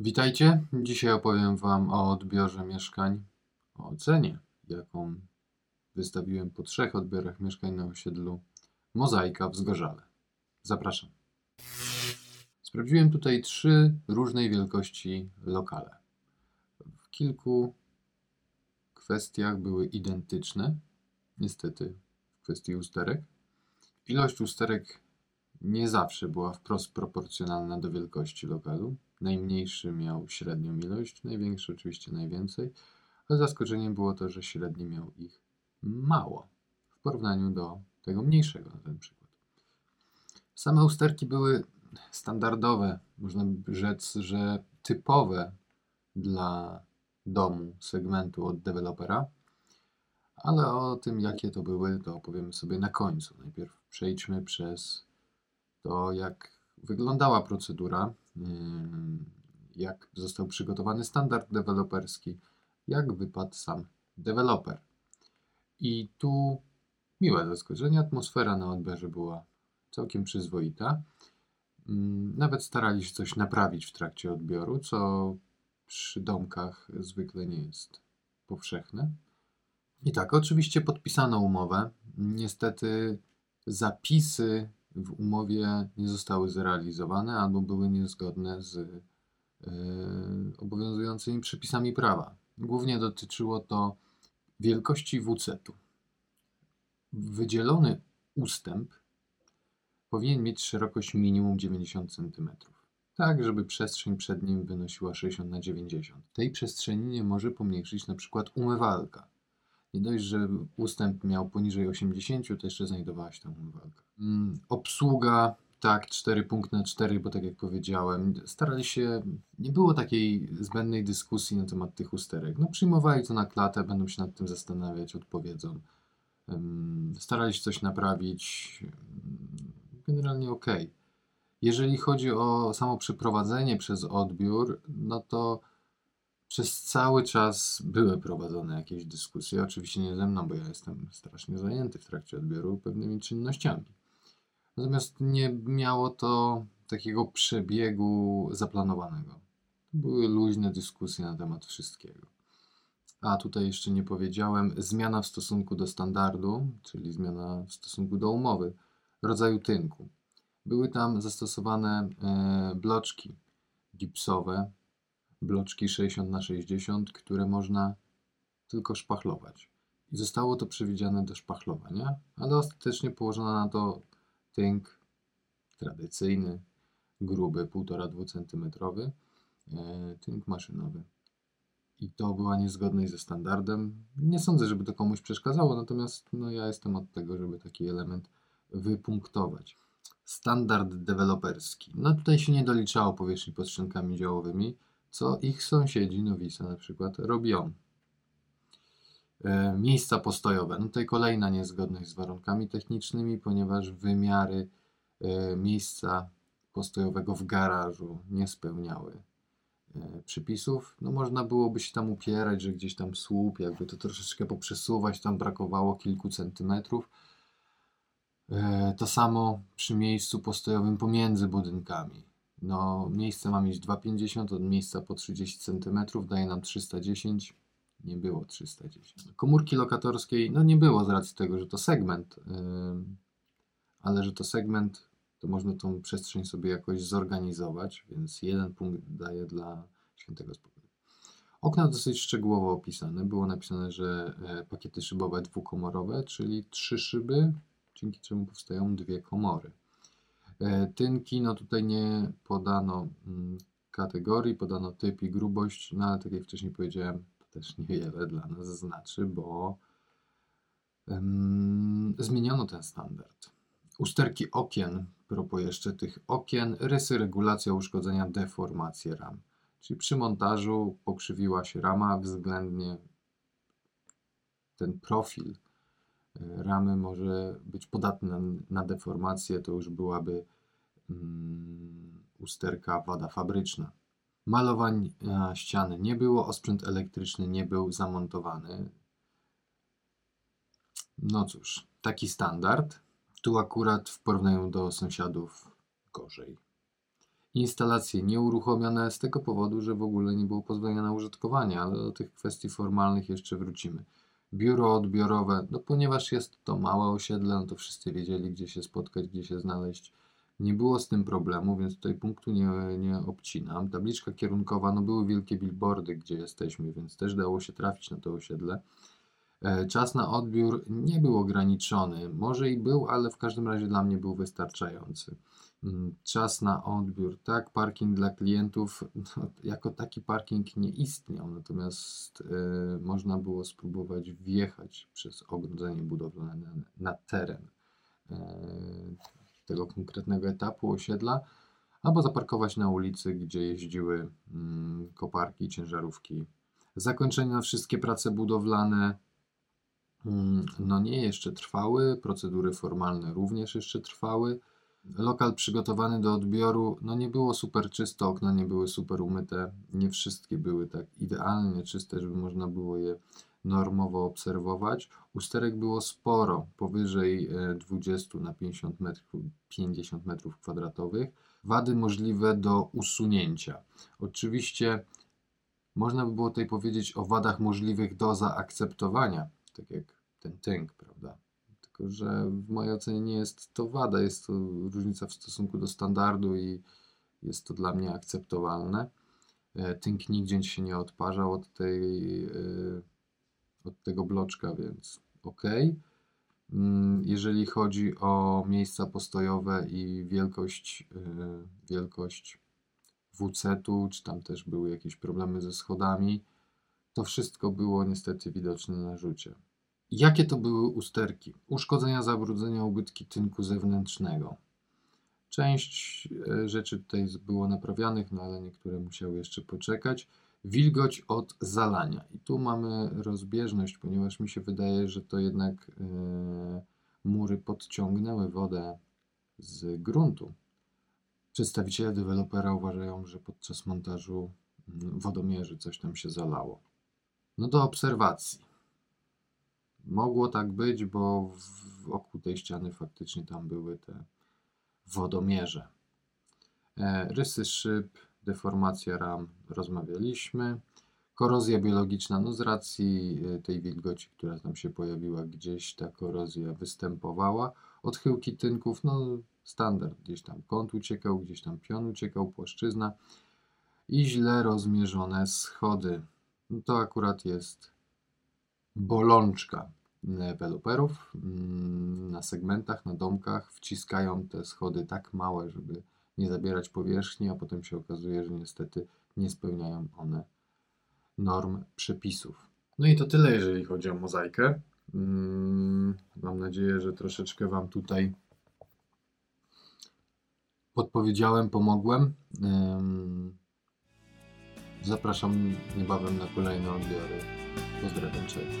Witajcie. Dzisiaj opowiem Wam o odbiorze mieszkań, o ocenie, jaką wystawiłem po trzech odbiorach mieszkań na osiedlu Mozaika w Zgorzale. Zapraszam. Sprawdziłem tutaj trzy różnej wielkości lokale. W kilku kwestiach były identyczne, niestety w kwestii usterek. Ilość usterek nie zawsze była wprost proporcjonalna do wielkości lokalu. Najmniejszy miał średnią ilość, największy oczywiście najwięcej, ale zaskoczeniem było to, że średni miał ich mało w porównaniu do tego mniejszego na ten przykład. Same usterki były standardowe, można by rzec, że typowe dla domu segmentu od dewelopera, ale o tym, jakie to były, to opowiemy sobie na końcu. Najpierw przejdźmy przez to, jak wyglądała procedura, jak został przygotowany standard deweloperski, jak wypadł sam deweloper. I tu miłe zaskoczenie, atmosfera na odbiorze była całkiem przyzwoita. Nawet starali się coś naprawić w trakcie odbioru, co przy domkach zwykle nie jest powszechne. I tak, oczywiście podpisano umowę. Niestety zapisy w umowie nie zostały zrealizowane albo były niezgodne z e, obowiązującymi przepisami prawa. Głównie dotyczyło to wielkości WC-tu. Wydzielony ustęp powinien mieć szerokość minimum 90 cm. Tak, żeby przestrzeń przed nim wynosiła 60 na 90. Tej przestrzeni nie może pomniejszyć przykład umywalka. Nie dość, że ustęp miał poniżej 80, to jeszcze znajdowała się tam umywalka. Mm, obsługa, tak, 4 punkty na 4, bo tak jak powiedziałem, starali się, nie było takiej zbędnej dyskusji na temat tych usterek. No przyjmowali to na klatę, będą się nad tym zastanawiać, odpowiedzą. Starali się coś naprawić, generalnie ok. Jeżeli chodzi o samo przeprowadzenie przez odbiór, no to przez cały czas były prowadzone jakieś dyskusje, oczywiście nie ze mną, bo ja jestem strasznie zajęty w trakcie odbioru pewnymi czynnościami. Natomiast nie miało to takiego przebiegu zaplanowanego. Były luźne dyskusje na temat wszystkiego. A tutaj jeszcze nie powiedziałem, zmiana w stosunku do standardu, czyli zmiana w stosunku do umowy, rodzaju tynku. Były tam zastosowane e, bloczki gipsowe, bloczki 60 na 60, które można tylko szpachlować. I zostało to przewidziane do szpachlowania, ale ostatecznie położono na to tynk tradycyjny, gruby, 1,5-2 cm, e, tynk maszynowy. I to była niezgodność ze standardem. Nie sądzę, żeby to komuś przeszkadzało, natomiast no, ja jestem od tego, żeby taki element wypunktować. Standard deweloperski. No tutaj się nie doliczało powierzchni pod ściankami działowymi, co ich sąsiedzi Nowice na przykład robią. E, miejsca postojowe. No tutaj kolejna niezgodność z warunkami technicznymi, ponieważ wymiary e, miejsca postojowego w garażu nie spełniały e, przypisów. No można byłoby się tam upierać, że gdzieś tam słup, jakby to troszeczkę poprzesuwać, tam brakowało kilku centymetrów. To samo przy miejscu postojowym pomiędzy budynkami. No, miejsce ma mieć 2,50 od miejsca po 30 cm, daje nam 310. Nie było 310. Komórki lokatorskiej, no nie było z racji tego, że to segment, yy, ale że to segment, to można tą przestrzeń sobie jakoś zorganizować, więc jeden punkt daje dla świętego spokoju. Okna dosyć szczegółowo opisane. Było napisane, że e, pakiety szybowe dwukomorowe, czyli trzy szyby, dzięki czemu powstają dwie komory. E, tynki, no tutaj nie podano mm, kategorii, podano typ i grubość, no ale tak jak wcześniej powiedziałem, to też niewiele dla nas znaczy, bo zmieniono ten standard. Usterki okien, propos jeszcze tych okien, rysy, regulacja uszkodzenia, deformacje ram. Czyli przy montażu pokrzywiła się rama względnie ten profil ramy może być podatna na deformację, to już byłaby um, usterka wada fabryczna. Malowań ściany nie było, osprzęt elektryczny nie był zamontowany. No cóż, taki standard. Tu akurat w porównaniu do sąsiadów gorzej. Instalacje nieuruchomione z tego powodu, że w ogóle nie było pozwolenia na użytkowanie, ale do tych kwestii formalnych jeszcze wrócimy. Biuro odbiorowe, no ponieważ jest to małe osiedle, no to wszyscy wiedzieli, gdzie się spotkać, gdzie się znaleźć. Nie było z tym problemu, więc tutaj punktu nie, nie obcinam. Tabliczka kierunkowa, no były wielkie billboardy, gdzie jesteśmy, więc też dało się trafić na to osiedle. E, Czas na odbiór nie był ograniczony. Może i był, ale w każdym razie dla mnie był wystarczający. Mm, Czas na odbiór, tak, parking dla klientów, no, jako taki parking nie istniał, natomiast e, można było spróbować wjechać przez ogrodzenie budowlane na teren e, tego konkretnego etapu osiedla, albo zaparkować na ulicy, gdzie jeździły mm, koparki, ciężarówki. Zakończenie na wszystkie prace budowlane Mm, No nie jeszcze trwały, procedury formalne również jeszcze trwały. Lokal przygotowany do odbioru, no nie było super czysto, okna nie były super umyte, nie wszystkie były tak idealnie czyste, żeby można było je normowo obserwować. Usterek było sporo, powyżej e, 20 na 50 metrów, 50 metrów kwadratowych. Wady możliwe do usunięcia. Oczywiście można by było tutaj powiedzieć o wadach możliwych do zaakceptowania, tak jak ten tynk, prawda? Tylko, że w mojej ocenie nie jest to wada, jest to różnica w stosunku do standardu i jest to dla mnie akceptowalne. E, Tynk nigdzie się nie odparzał od, tej, e, od tego bloczka, więc ok. Mm, Jeżeli chodzi o miejsca postojowe i wielkość, e, wielkość WC-tu, czy tam też były jakieś problemy ze schodami, to wszystko było niestety widoczne na rzucie. Jakie to były usterki? Uszkodzenia, zabrudzenia, ubytki tynku zewnętrznego. Część e, rzeczy tutaj było naprawianych, no ale niektóre musiały jeszcze poczekać. Wilgoć od zalania. I tu mamy rozbieżność, ponieważ mi się wydaje, że to jednak e, mury podciągnęły wodę z gruntu. Przedstawiciele dewelopera uważają, że podczas montażu mm, wodomierzy coś tam się zalało. No do obserwacji. Mogło tak być, bo wokół tej ściany faktycznie tam były te wodomierze. E, Rysy szyb, deformacja ram, rozmawialiśmy. Korozja biologiczna, no z racji e, tej wilgoci, która tam się pojawiła, gdzieś ta korozja występowała. Odchyłki tynków, no standard, gdzieś tam kąt uciekał, gdzieś tam pion uciekał, płaszczyzna i źle rozmierzone schody. No to akurat jest bolączka deweloperów. Mm, Na segmentach, na domkach wciskają te schody tak małe, żeby nie zabierać powierzchni, a potem się okazuje, że niestety nie spełniają one norm przepisów. No i to tyle, jeżeli chodzi o mozaikę. Mm, Mam nadzieję, że troszeczkę Wam tutaj podpowiedziałem, pomogłem. Zapraszam niebawem na kolejne odbiory. Pozdrawiam, cześć.